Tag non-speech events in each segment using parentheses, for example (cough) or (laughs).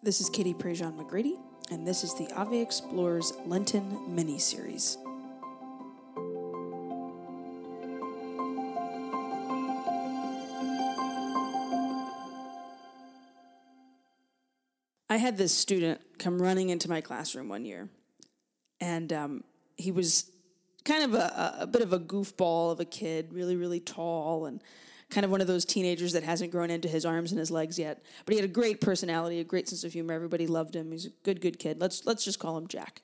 This is Katie Prejean McGrady, and this is the Ave Explorers Lenten mini series. I had this student come running into my classroom one year, and um, he was kind of a, a bit of a goofball of a kid, really, really tall, and kind of one of those teenagers that hasn't grown into his arms and his legs yet. But he had a great personality, a great sense of humor. Everybody loved him. He's a good, good kid. Let's let's just call him Jack.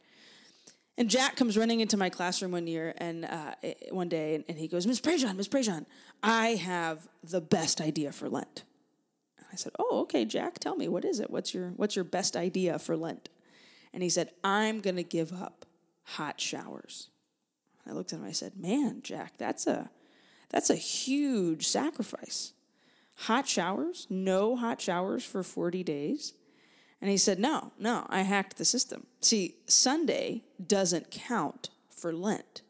And Jack comes running into my classroom one year and uh, one day, and, and he goes, "Miss Prejean, Miss Prejean, I have the best idea for Lent." And I said, "Oh, okay, Jack, tell me what is it? What's your what's your best idea for Lent?" And he said, "I'm going to give up hot showers." I looked at him. I said, "Man, Jack, that's a that's a huge sacrifice. Hot showers? No hot showers for 40 days?" And he said, "No, no, I hacked the system. See, Sunday doesn't count for Lent."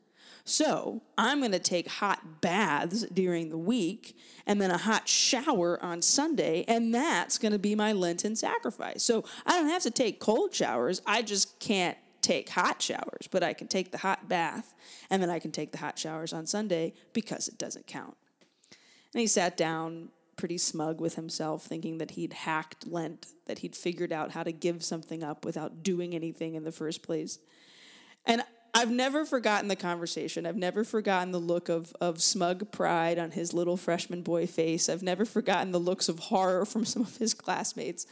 So I'm going to take hot baths during the week and then a hot shower on Sunday, and that's going to be my Lenten sacrifice. So I don't have to take cold showers. I just can't take hot showers, but I can take the hot bath and then I can take the hot showers on Sunday because it doesn't count. And he sat down pretty smug with himself, thinking that he'd hacked Lent, that he'd figured out how to give something up without doing anything in the first place. And I've never forgotten the conversation. I've never forgotten the look of, of smug pride on his little freshman boy face. I've never forgotten the looks of horror from some of his classmates.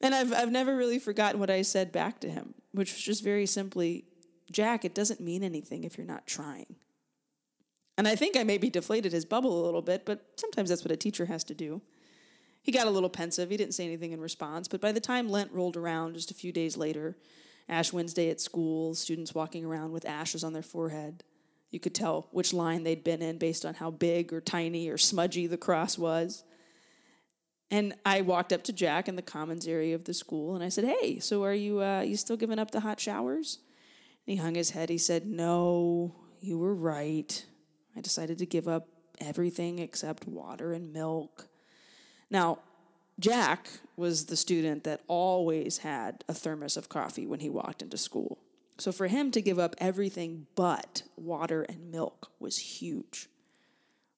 And I've, I've never really forgotten what I said back to him, which was just very simply Jack, it doesn't mean anything if you're not trying. And I think I maybe deflated his bubble a little bit, but sometimes that's what a teacher has to do. He got a little pensive. He didn't say anything in response, but by the time Lent rolled around just a few days later, Ash Wednesday at school, students walking around with ashes on their forehead. You could tell which line they'd been in based on how big or tiny or smudgy the cross was. And I walked up to Jack in the commons area of the school and I said, Hey, so are you, uh, you still giving up the hot showers? And he hung his head. He said, No, you were right. I decided to give up everything except water and milk. Now, Jack was the student that always had a thermos of coffee when he walked into school. So for him to give up everything but water and milk was huge.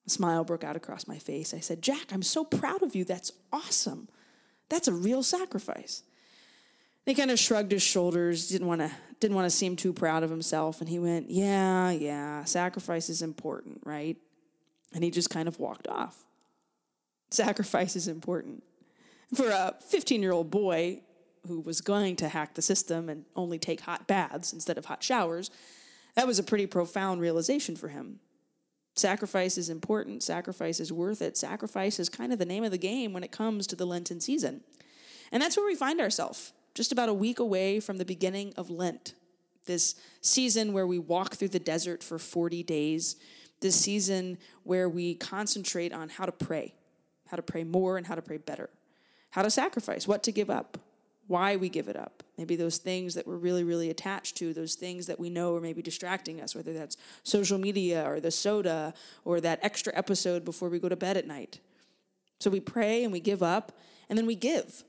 A smile broke out across my face. I said, Jack, I'm so proud of you. That's awesome. That's a real sacrifice. And He kind of shrugged his shoulders, didn't want to didn't want to seem too proud of himself, and he went, "Yeah, yeah, sacrifice is important, right?" And he just kind of walked off. Sacrifice is important for a 15 year old boy who was going to hack the system and only take hot baths instead of hot showers, that was a pretty profound realization for him. Sacrifice is important, sacrifice is worth it. Sacrifice is kind of the name of the game when it comes to the Lenten season. And that's where we find ourselves, just about a week away from the beginning of Lent, this season where we walk through the desert for 40 days, this season where we concentrate on how to pray, how to pray more and how to pray better how to sacrifice, what to give up, why we give it up. Maybe those things that we're really, really attached to, those things that we know are maybe distracting us, whether that's social media or the soda or that extra episode before we go to bed at night. So we pray and we give up, and then we give.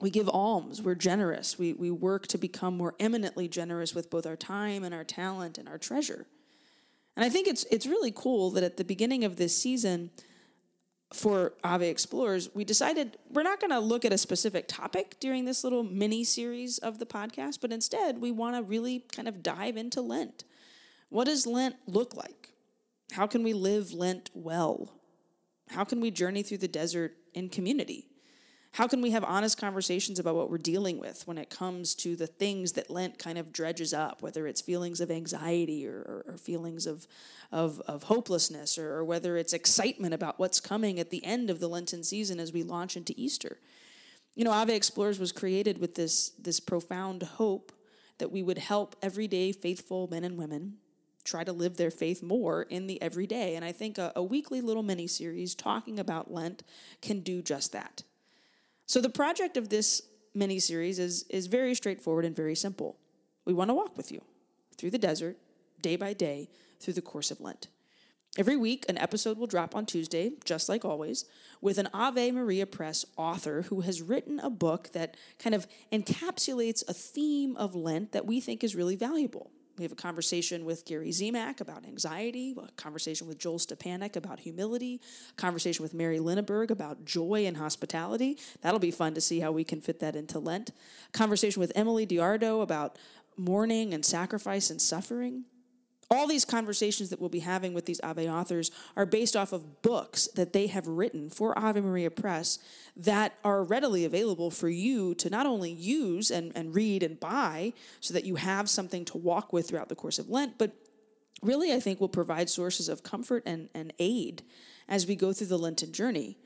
We give alms, we're generous. We, we work to become more eminently generous with both our time and our talent and our treasure. And I think it's, it's really cool that at the beginning of this season, for Ave Explorers, we decided we're not going to look at a specific topic during this little mini series of the podcast, but instead we want to really kind of dive into Lent. What does Lent look like? How can we live Lent well? How can we journey through the desert in community? How can we have honest conversations about what we're dealing with when it comes to the things that Lent kind of dredges up, whether it's feelings of anxiety or, or, or feelings of, of, of hopelessness, or, or whether it's excitement about what's coming at the end of the Lenten season as we launch into Easter? You know, Ave Explorers was created with this, this profound hope that we would help everyday faithful men and women try to live their faith more in the everyday. And I think a, a weekly little mini series talking about Lent can do just that. So the project of this mini series is is very straightforward and very simple. We want to walk with you through the desert, day by day, through the course of Lent. Every week, an episode will drop on Tuesday, just like always, with an Ave Maria Press author who has written a book that kind of encapsulates a theme of Lent that we think is really valuable. We have a conversation with Gary Zimak about anxiety, a conversation with Joel Stepanek about humility, a conversation with Mary Lenaburg about joy and hospitality. That'll be fun to see how we can fit that into Lent. A conversation with Emily DeArdo about mourning and sacrifice and suffering. All these conversations that we'll be having with these Ave authors are based off of books that they have written for Ave Maria Press that are readily available for you to not only use and, and read and buy so that you have something to walk with throughout the course of Lent, but really, I think, will provide sources of comfort and, and aid as we go through the Lenten journey.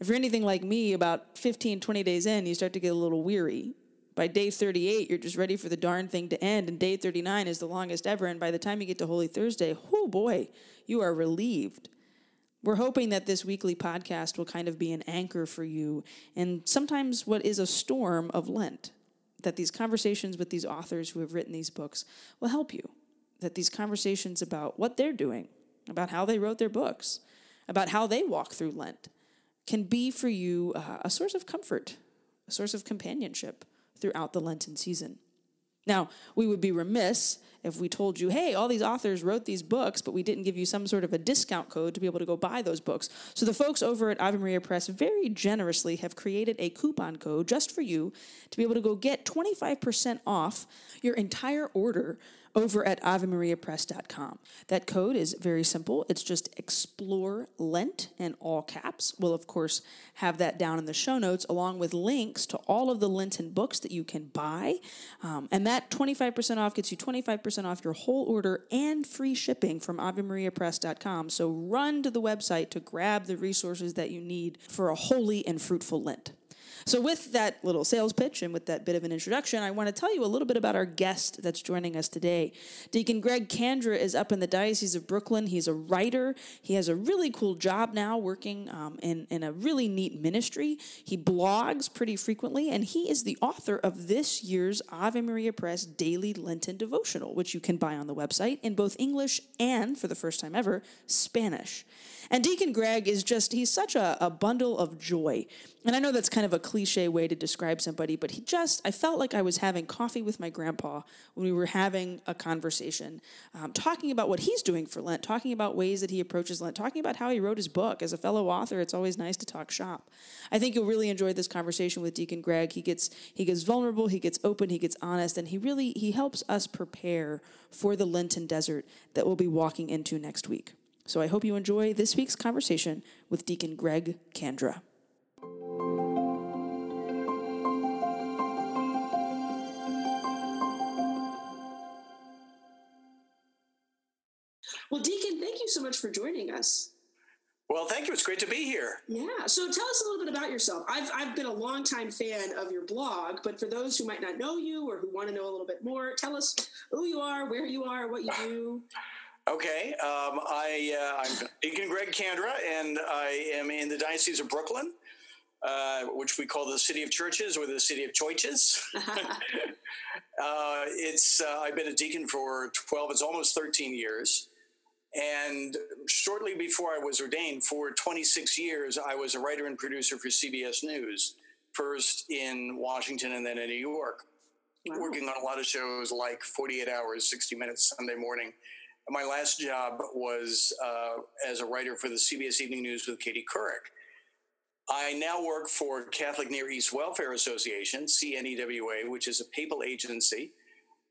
If you're anything like me, about 15, 20 days in, you start to get a little weary by day 38, you're just ready for the darn thing to end, and day 39 is the longest ever. And by the time you get to Holy Thursday, oh boy, you are relieved. We're hoping that this weekly podcast will kind of be an anchor for you and sometimes what is a storm of Lent. That these conversations with these authors who have written these books will help you. That these conversations about what they're doing, about how they wrote their books, about how they walk through Lent, can be for you uh, a source of comfort, a source of companionship throughout the Lenten season. Now, we would be remiss if we told you, hey, all these authors wrote these books, but we didn't give you some sort of a discount code to be able to go buy those books. So the folks over at Ave Maria Press very generously have created a coupon code just for you to be able to go get 25% off your entire order over at AveMariaPress.com. That code is very simple. It's just Explore Lent in all caps. We'll, of course, have that down in the show notes along with links to all of the Lenten books that you can buy. Um, and that 25% off gets you 25% off your whole order and free shipping from AveMariaPress.com. So run to the website to grab the resources that you need for a holy and fruitful Lent. So, with that little sales pitch and with that bit of an introduction, I want to tell you a little bit about our guest that's joining us today. Deacon Greg Kandra is up in the Diocese of Brooklyn. He's a writer. He has a really cool job now working um, in, in a really neat ministry. He blogs pretty frequently, and he is the author of this year's Ave Maria Press Daily Lenten Devotional, which you can buy on the website in both English and, for the first time ever, Spanish. And Deacon Greg is just, he's such a, a bundle of joy. And I know that's kind of a cliche way to describe somebody, but he just, I felt like I was having coffee with my grandpa when we were having a conversation, um, talking about what he's doing for Lent, talking about ways that he approaches Lent, talking about how he wrote his book. As a fellow author, it's always nice to talk shop. I think you'll really enjoy this conversation with Deacon Greg. He gets, he gets vulnerable, he gets open, he gets honest, and he really, he helps us prepare for the Lenten desert that we'll be walking into next week. So I hope you enjoy this week's conversation with Deacon Greg Kandra. Well, Deacon, thank you so much for joining us. Well, thank you. It's great to be here. Yeah. So tell us a little bit about yourself. I've, I've been a longtime fan of your blog, but for those who might not know you or who want to know a little bit more, tell us who you are, where you are, what you do. Okay, um, I, uh, I'm Deacon Greg Kandra, and I am in the Diocese of Brooklyn, uh, which we call the City of Churches or the City of Choiches. (laughs) uh, it's uh, I've been a deacon for 12, it's almost 13 years. And shortly before I was ordained, for 26 years, I was a writer and producer for CBS News, first in Washington and then in New York, wow. working on a lot of shows like 48 Hours, 60 Minutes Sunday Morning my last job was uh, as a writer for the CBS Evening News with Katie Couric. I now work for Catholic Near East Welfare Association, CNEWA, which is a papal agency.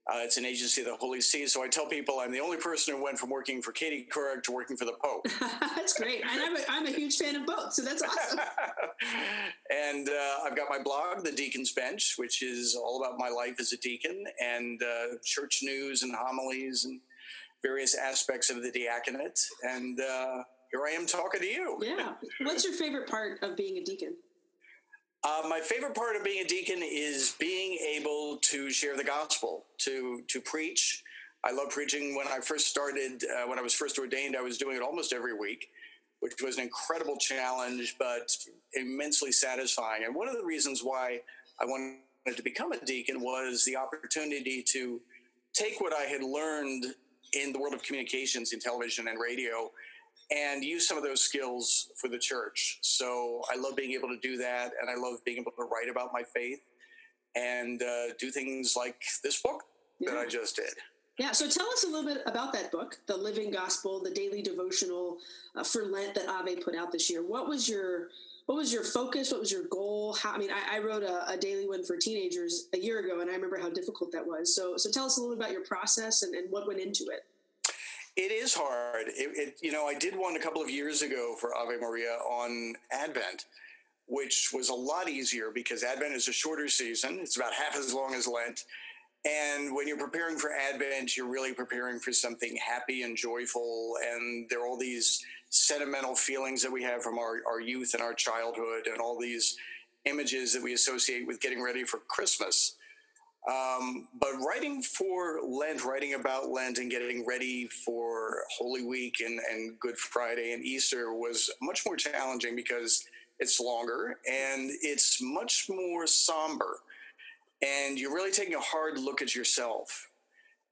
Uh, it's an agency of the Holy See. So I tell people I'm the only person who went from working for Katie Couric to working for the Pope. (laughs) that's great. And I'm a, I'm a huge fan of both. So that's awesome. (laughs) and uh, I've got my blog, The Deacon's Bench, which is all about my life as a deacon and uh, church news and homilies and various aspects of the diaconate. And uh, here I am talking to you. Yeah. (laughs) What's your favorite part of being a deacon? Uh, my favorite part of being a deacon is being able to share the gospel, to to preach. I love preaching. When I first started, uh, when I was first ordained, I was doing it almost every week, which was an incredible challenge, but immensely satisfying. And one of the reasons why I wanted to become a deacon was the opportunity to take what I had learned in the world of communications in television and radio and use some of those skills for the church. So I love being able to do that, and I love being able to write about my faith and uh, do things like this book yeah. that I just did. Yeah, so tell us a little bit about that book, The Living Gospel, the daily devotional uh, for Lent that Ave put out this year. What was your what was your focus? What was your goal? How, I mean, I, I wrote a, a, daily one for teenagers a year ago, and I remember how difficult that was. So, so tell us a little bit about your process and, and what went into it. It is hard. It, it, you know, I did one a couple of years ago for Ave Maria on Advent, which was a lot easier because Advent is a shorter season. It's about half as long as Lent. And when you're preparing for Advent, you're really preparing for something happy and joyful. And there are all these sentimental feelings that we have from our, our youth and our childhood, and all these images that we associate with getting ready for Christmas. Um, but writing for Lent, writing about Lent and getting ready for Holy Week and, and Good Friday and Easter was much more challenging because it's longer and it's much more somber. And you're really taking a hard look at yourself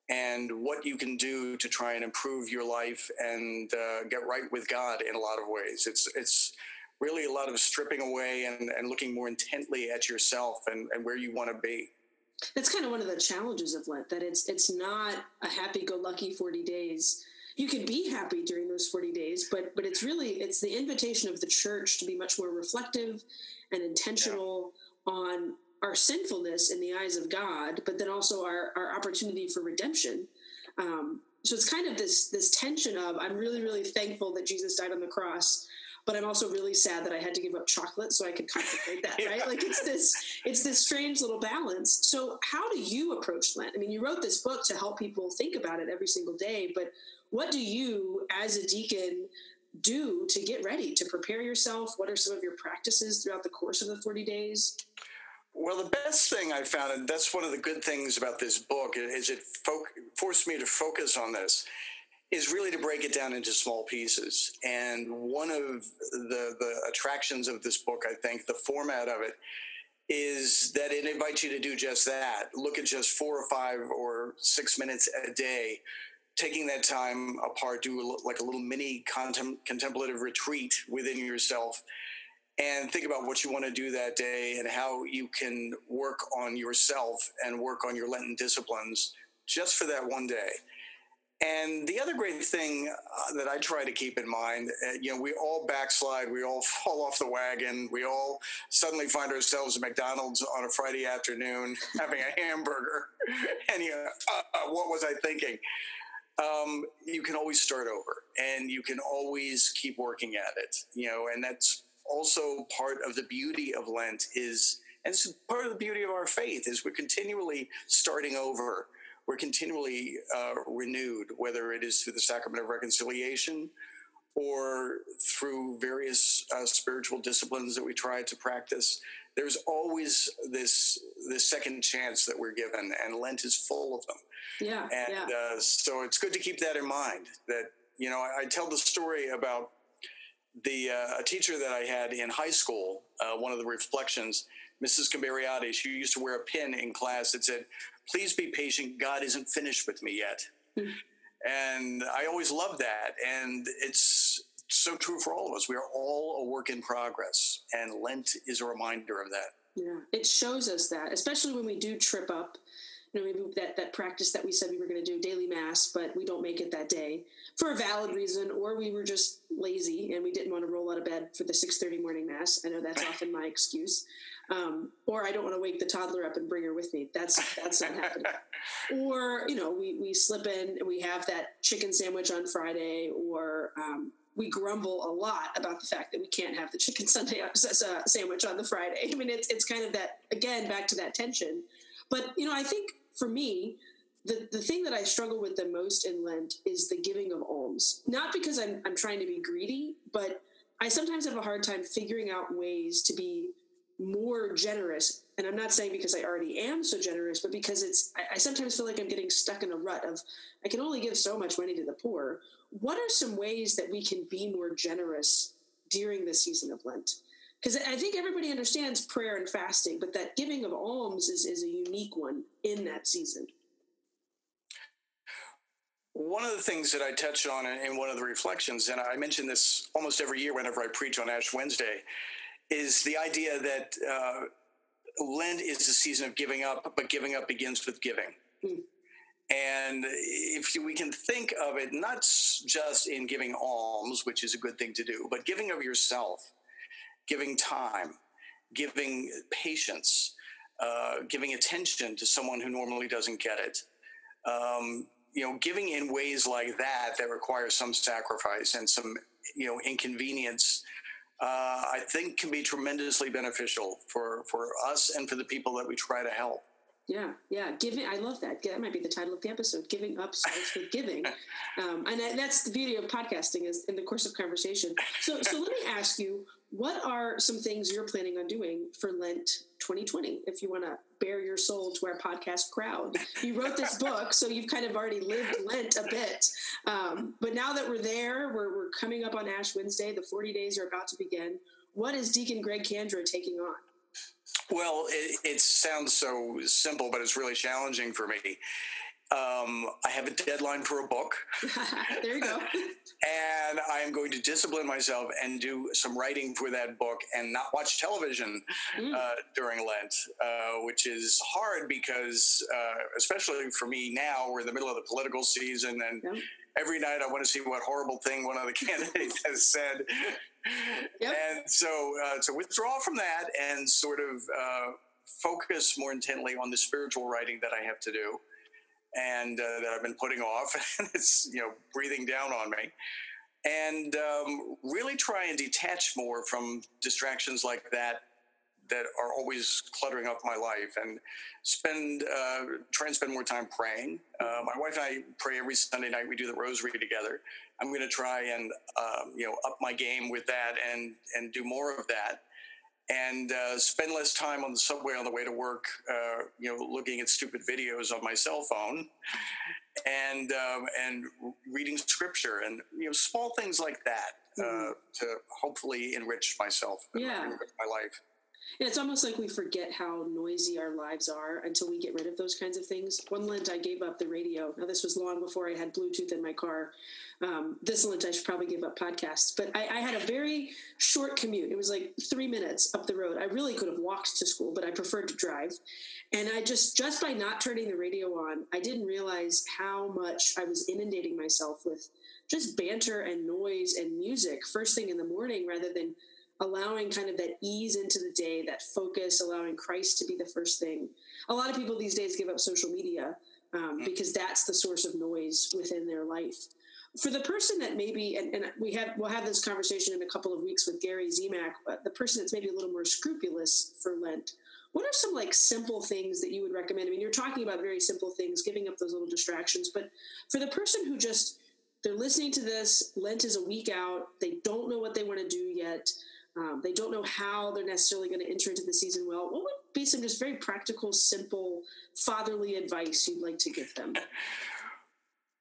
and what you can do to try and improve your life and uh, get right with God in a lot of ways. It's, it's, really a lot of stripping away and, and looking more intently at yourself and, and where you want to be that's kind of one of the challenges of Lent that it's it's not a happy-go-lucky 40 days. You can be happy during those 40 days, but but it's really it's the invitation of the church to be much more reflective and intentional yeah. on our sinfulness in the eyes of God, but then also our, our opportunity for redemption. Um, so it's kind of this this tension of I'm really really thankful that Jesus died on the cross, but I'm also really sad that I had to give up chocolate so I could contemplate that, (laughs) right? Like it's this it's this strange little balance. So how do you approach Lent? I mean, you wrote this book to help people think about it every single day, but what do you as a deacon do to get ready to prepare yourself? What are some of your practices throughout the course of the 40 days? Well, the best thing I found, and that's one of the good things about this book, is it fo- forced me to focus on this is really to break it down into small pieces. And one of the, the attractions of this book, I think, the format of it, is that it invites you to do just that. Look at just four or five or six minutes a day, taking that time apart, do like a little mini contem- contemplative retreat within yourself, and think about what you want to do that day and how you can work on yourself and work on your Lenten disciplines just for that one day. And the other great thing uh, that I try to keep in mind, uh, you know, we all backslide, we all (laughs) fall off the wagon, we all suddenly find ourselves at McDonald's on a Friday afternoon (laughs) having a hamburger, (laughs) and you know, uh, what was I thinking? Um, you can always start over, and you can always keep working at it, you know, and that's also part of the beauty of Lent is, and it's part of the beauty of our faith is we're continually starting over we're continually uh, renewed, whether it is through the sacrament of reconciliation or through various uh, spiritual disciplines that we try to practice. There's always this this second chance that we're given, and Lent is full of them. Yeah, and yeah. Uh, so it's good to keep that in mind. That you know, I, I tell the story about the uh, a teacher that I had in high school. Uh, one of the reflections, Mrs. Camberiati, she used to wear a pin in class that said, please be patient. God isn't finished with me yet. Mm. And I always love that. And it's so true for all of us. We are all a work in progress. And Lent is a reminder of that. Yeah, it shows us that, especially when we do trip up. You know, maybe that, that practice that we said we were going to do daily mass, but we don't make it that day for a valid reason, or we were just lazy and we didn't want to roll out of bed for the 6.30 morning mass. I know that's often my excuse. Um, or I don't want to wake the toddler up and bring her with me. That's that's not happening. (laughs) Or you know, we we slip in, and we have that chicken sandwich on Friday, or um, we grumble a lot about the fact that we can't have the chicken Sunday (laughs) sandwich on the Friday. I mean, it's it's kind of that again back to that tension. But you know, I think for me, the, the thing that I struggle with the most in Lent is the giving of alms. Not because I'm, I'm trying to be greedy, but I sometimes have a hard time figuring out ways to be more generous. And I'm not saying because I already am so generous, but because it's, I, I, sometimes feel like I'm getting stuck in a rut of, I can only give so much money to the poor. What are some ways that we can be more generous during the season of Lent? Because I think everybody understands prayer and fasting, but that giving of alms is, is a unique one in that season. One of the things that I touch on in one of the reflections, and I mention this almost every year whenever I preach on Ash Wednesday, is the idea that uh, Lent is a season of giving up, but giving up begins with giving. Mm. And if we can think of it not just in giving alms, which is a good thing to do, but giving of yourself, giving time, giving patience, uh, giving attention to someone who normally doesn't get it. Um, you know, giving in ways like that that require some sacrifice and some, you know, inconvenience, uh, I think can be tremendously beneficial for, for us and for the people that we try to help. Yeah, yeah. Giving, I love that. That might be the title of the episode. Giving up starts with giving, um, and that's the beauty of podcasting is in the course of conversation. So, so let me ask you, what are some things you're planning on doing for Lent 2020? If you want to bare your soul to our podcast crowd, you wrote this book, so you've kind of already lived Lent a bit. Um, but now that we're there, we're, we're coming up on Ash Wednesday. The 40 days are about to begin. What is Deacon Greg Kandra taking on? Well, it, it, sounds so simple, but it's really challenging for me. Um, I have a deadline for a book. (laughs) there you go. (laughs) and I am going to discipline myself and do some writing for that book and not watch television mm. uh, during Lent, uh, which is hard because, uh, especially for me now, we're in the middle of the political season and. Yep. Every night, I want to see what horrible thing one of the (laughs) candidates has said (laughs) Yep. And so uh, to withdraw from that and sort of uh, focus more intently on the spiritual writing that I have to do and uh, that I've been putting off, (laughs) and it's you know breathing down on me, and um, really try and detach more from distractions like that that are always cluttering up my life and spend uh, try and spend more time praying. Uh, my wife and I pray every Sunday night. We do the rosary together. I'm going to try and um, you know up my game with that and and do more of that and uh, spend less time on the subway on the way to work, uh, you know, looking at stupid videos on my cell phone, and um, and reading scripture and you know small things like that uh, mm. to hopefully enrich myself, yeah. my life. And it's almost like we forget how noisy our lives are until we get rid of those kinds of things. One Lent, I gave up the radio. Now, this was long before I had Bluetooth in my car. Um, this Lent, I should probably give up podcasts. But I, I, had a very short commute. It was like three minutes up the road. I really could have walked to school, but I preferred to drive. And I just, just by not turning the radio on, I didn't realize how much I was inundating myself with just banter and noise and music first thing in the morning rather than – allowing kind of that ease into the day, that focus, allowing Christ to be the first thing. A lot of people these days give up social media um, mm. because that's the source of noise within their life. For the person that maybe, and, and, we have we'll have this conversation in a couple of weeks with Gary Zimak, but the person that's maybe a little more scrupulous for Lent, what are some like simple things that you would recommend? I mean, you're talking about very simple things, giving up those little distractions, but for the person who just they're listening to this, Lent is a week out, they don't know what they want to do yet. Um, they don't know how they're necessarily going to enter into the season well. What would be some just very practical, simple, fatherly advice you'd like to give them? (laughs)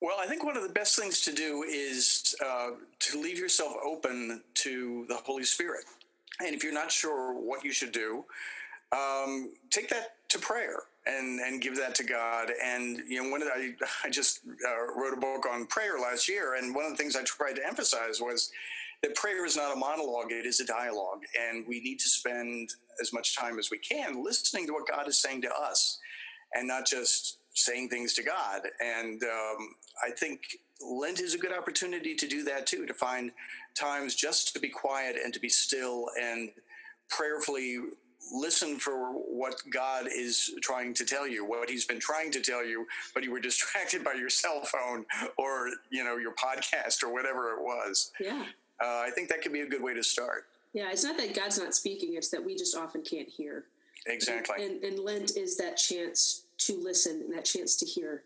Well, I think one of the best things to do is uh, to leave yourself open to the Holy Spirit. And if you're not sure what you should do, um, take that to prayer and and give that to God. And you know, when I (laughs) I just uh, wrote a book on prayer last year, and one of the things I tried to emphasize was that prayer is not a monologue, it is a dialogue. And we need to spend as much time as we can listening to what God is saying to us and not just saying things to God. And um, I think Lent is a good opportunity to do that too, to find times just to be quiet and to be still and prayerfully listen for what God is trying to tell you, what He's been trying to tell you, but you were (laughs) distracted by your cell phone or you know your podcast or whatever it was. Yeah uh, I think that could be a good way to start. Yeah, it's not that God's not speaking; it's that we just often can't hear. Exactly. And, and Lent is that chance to listen and that chance to hear.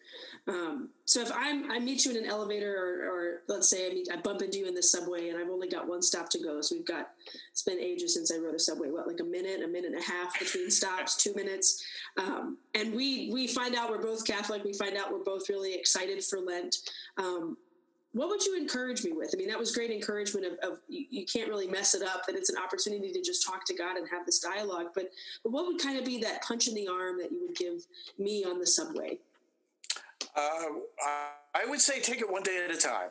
Um, so if I'm I meet you in an elevator, or, or let's say I meet I bump into you in the subway, and I've only got one stop to go. So we've got it's been ages since I rode a subway. What like a minute, a minute and a half between (laughs) stops, two minutes, um, and we we find out we're both Catholic. We find out we're both really excited for Lent. Um, what would you encourage me with? I mean, that was great encouragement of, of you, you, can't really mess it up, that it's an opportunity to just talk to God and have this dialogue. But, but what would kind of be that punch in the arm that you would give me on the subway? Uh, I would say take it one day at a time.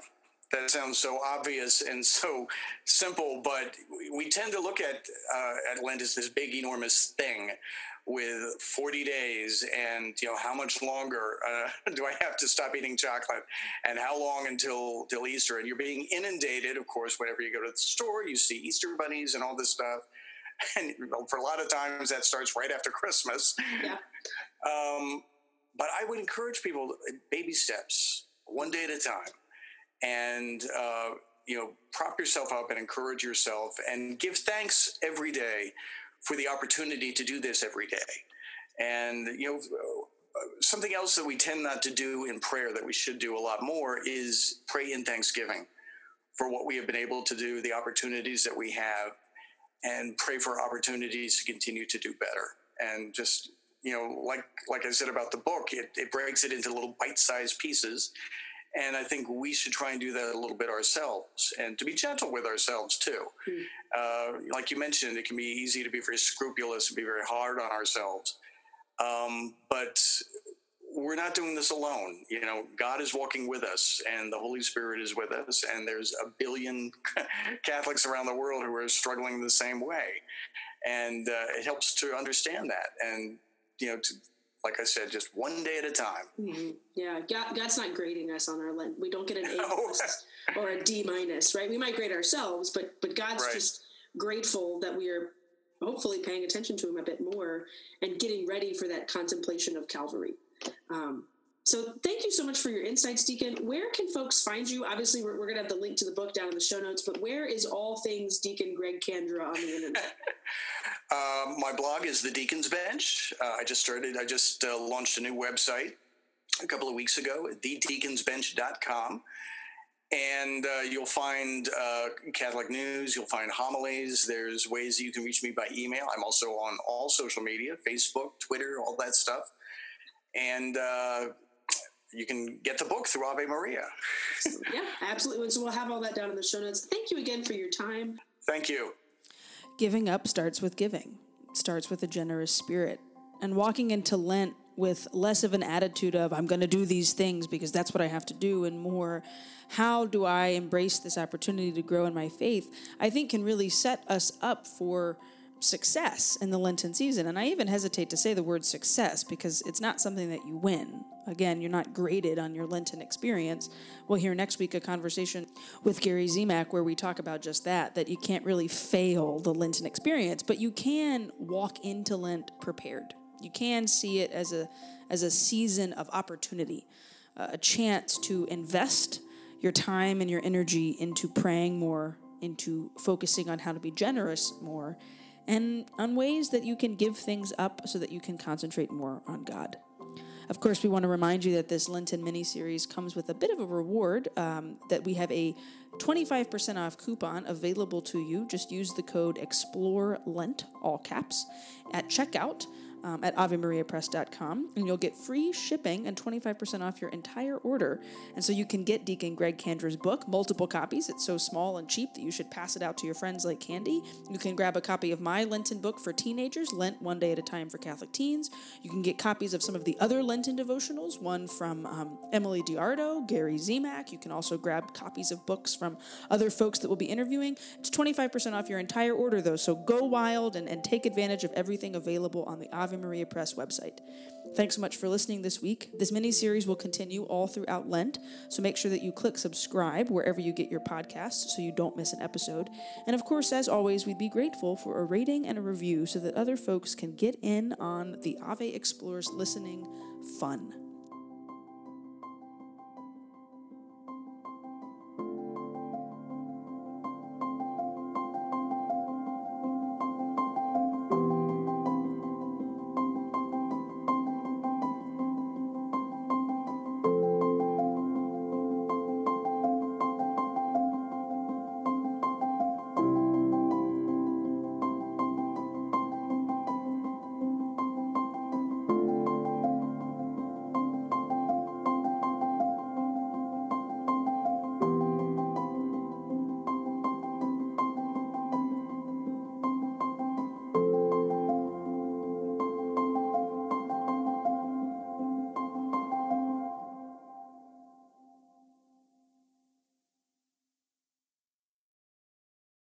That sounds so obvious and (laughs) so simple, but we tend to look at uh, at Lent as this big, enormous thing with 40 days and you know how much longer uh, (laughs) do i have to stop eating chocolate? And how long until till easter? And you're being inundated of course whenever you go to the store you see easter bunnies and all this stuff. (laughs) And you know, for a lot of times that starts right after christmas. Yeah. um, but I would encourage people baby steps, one day at a time, and uh, you know, prop yourself up and encourage yourself, and give thanks every day for the opportunity to do this every day. And you know, something else that we tend not to do in prayer that we should do a lot more is pray in thanksgiving for what we have been able to do, the opportunities that we have, and pray for opportunities to continue to do better. And just you know, like like I said about the book, it, it breaks it into little bite-sized pieces. And I think we should try and do that a little bit ourselves and to be gentle with ourselves too. Uh, like you mentioned, it can be easy to be very scrupulous and be very hard on ourselves. Um, but we're not doing this alone. You know, God is walking with us and the Holy Spirit is with us. And there's a billion (laughs) Catholics around the world who are struggling the same way. And uh, it helps to understand that. And, you know, to, like I said, just one day at a time. Mhm. Yeah, God, God's not grading us on our Lent. We don't get an A (laughs) No. or a D minus, right? We might grade ourselves, but but God's Right. just grateful that we are hopefully paying attention to Him a bit more and getting ready for that contemplation of Calvary. Um, so thank you so much for your insights, Deacon. Where can folks find you? Obviously, we're, we're going to have the link to the book down in the show notes, but where is all things Deacon Greg Kandra on the internet? (laughs) Um, my blog is The Deacon's Bench. Uh, I just started, I just uh, launched a new website a couple of weeks ago at thedeaconsbench.com. And uh, you'll find uh, Catholic news, you'll find homilies. There's ways you can reach me by email. I'm also on all social media Facebook, Twitter, all that stuff. And uh, you can get the book through Ave Maria. (laughs) yeah, absolutely. So we'll have all that down in the show notes. Thank you again for your time. Thank you. Giving up starts with giving, It starts with a generous spirit. And walking into Lent with less of an attitude of, I'm going to do these things because that's what I have to do, and more, how do I embrace this opportunity to grow in my faith, I think can really set us up for success in the Lenten season. And I even hesitate to say the word success because it's not something that you win. Again, you're not graded on your Lenten experience. We'll hear next week a conversation with Gary Zimak where we talk about just that, that you can't really fail the Lenten experience, but you can walk into Lent prepared. You can see it as a as a season of opportunity, uh, a chance to invest your time and your energy into praying more, into focusing on how to be generous more, and on ways that you can give things up so that you can concentrate more on God. Of course, we want to remind you that this Lenten mini series comes with a bit of a reward. Um, that we have a 25% off coupon available to you. Just use the code Explore Lent, all caps, at checkout. Um, at AveMariaPress.com, and you'll get free shipping and 25% off your entire order. And so you can get Deacon Greg Kandra's book, multiple copies. It's so small and cheap that you should pass it out to your friends like candy. You can grab a copy of my Lenten book for teenagers, Lent One Day at a Time for Catholic Teens. You can get copies of some of the other Lenten devotionals, one from um, Emily DeArdo, Gary Zimak. You can also grab copies of books from other folks that we'll be interviewing. It's 25% off your entire order, though, so go wild and, and take advantage of everything available on the Ave Maria Press website. Thanks so much for listening this week. This mini series will continue all throughout Lent, so make sure that you click subscribe wherever you get your podcasts so you don't miss an episode. And of course, as always, we'd be grateful for a rating and a review so that other folks can get in on the Ave Explorers listening fun.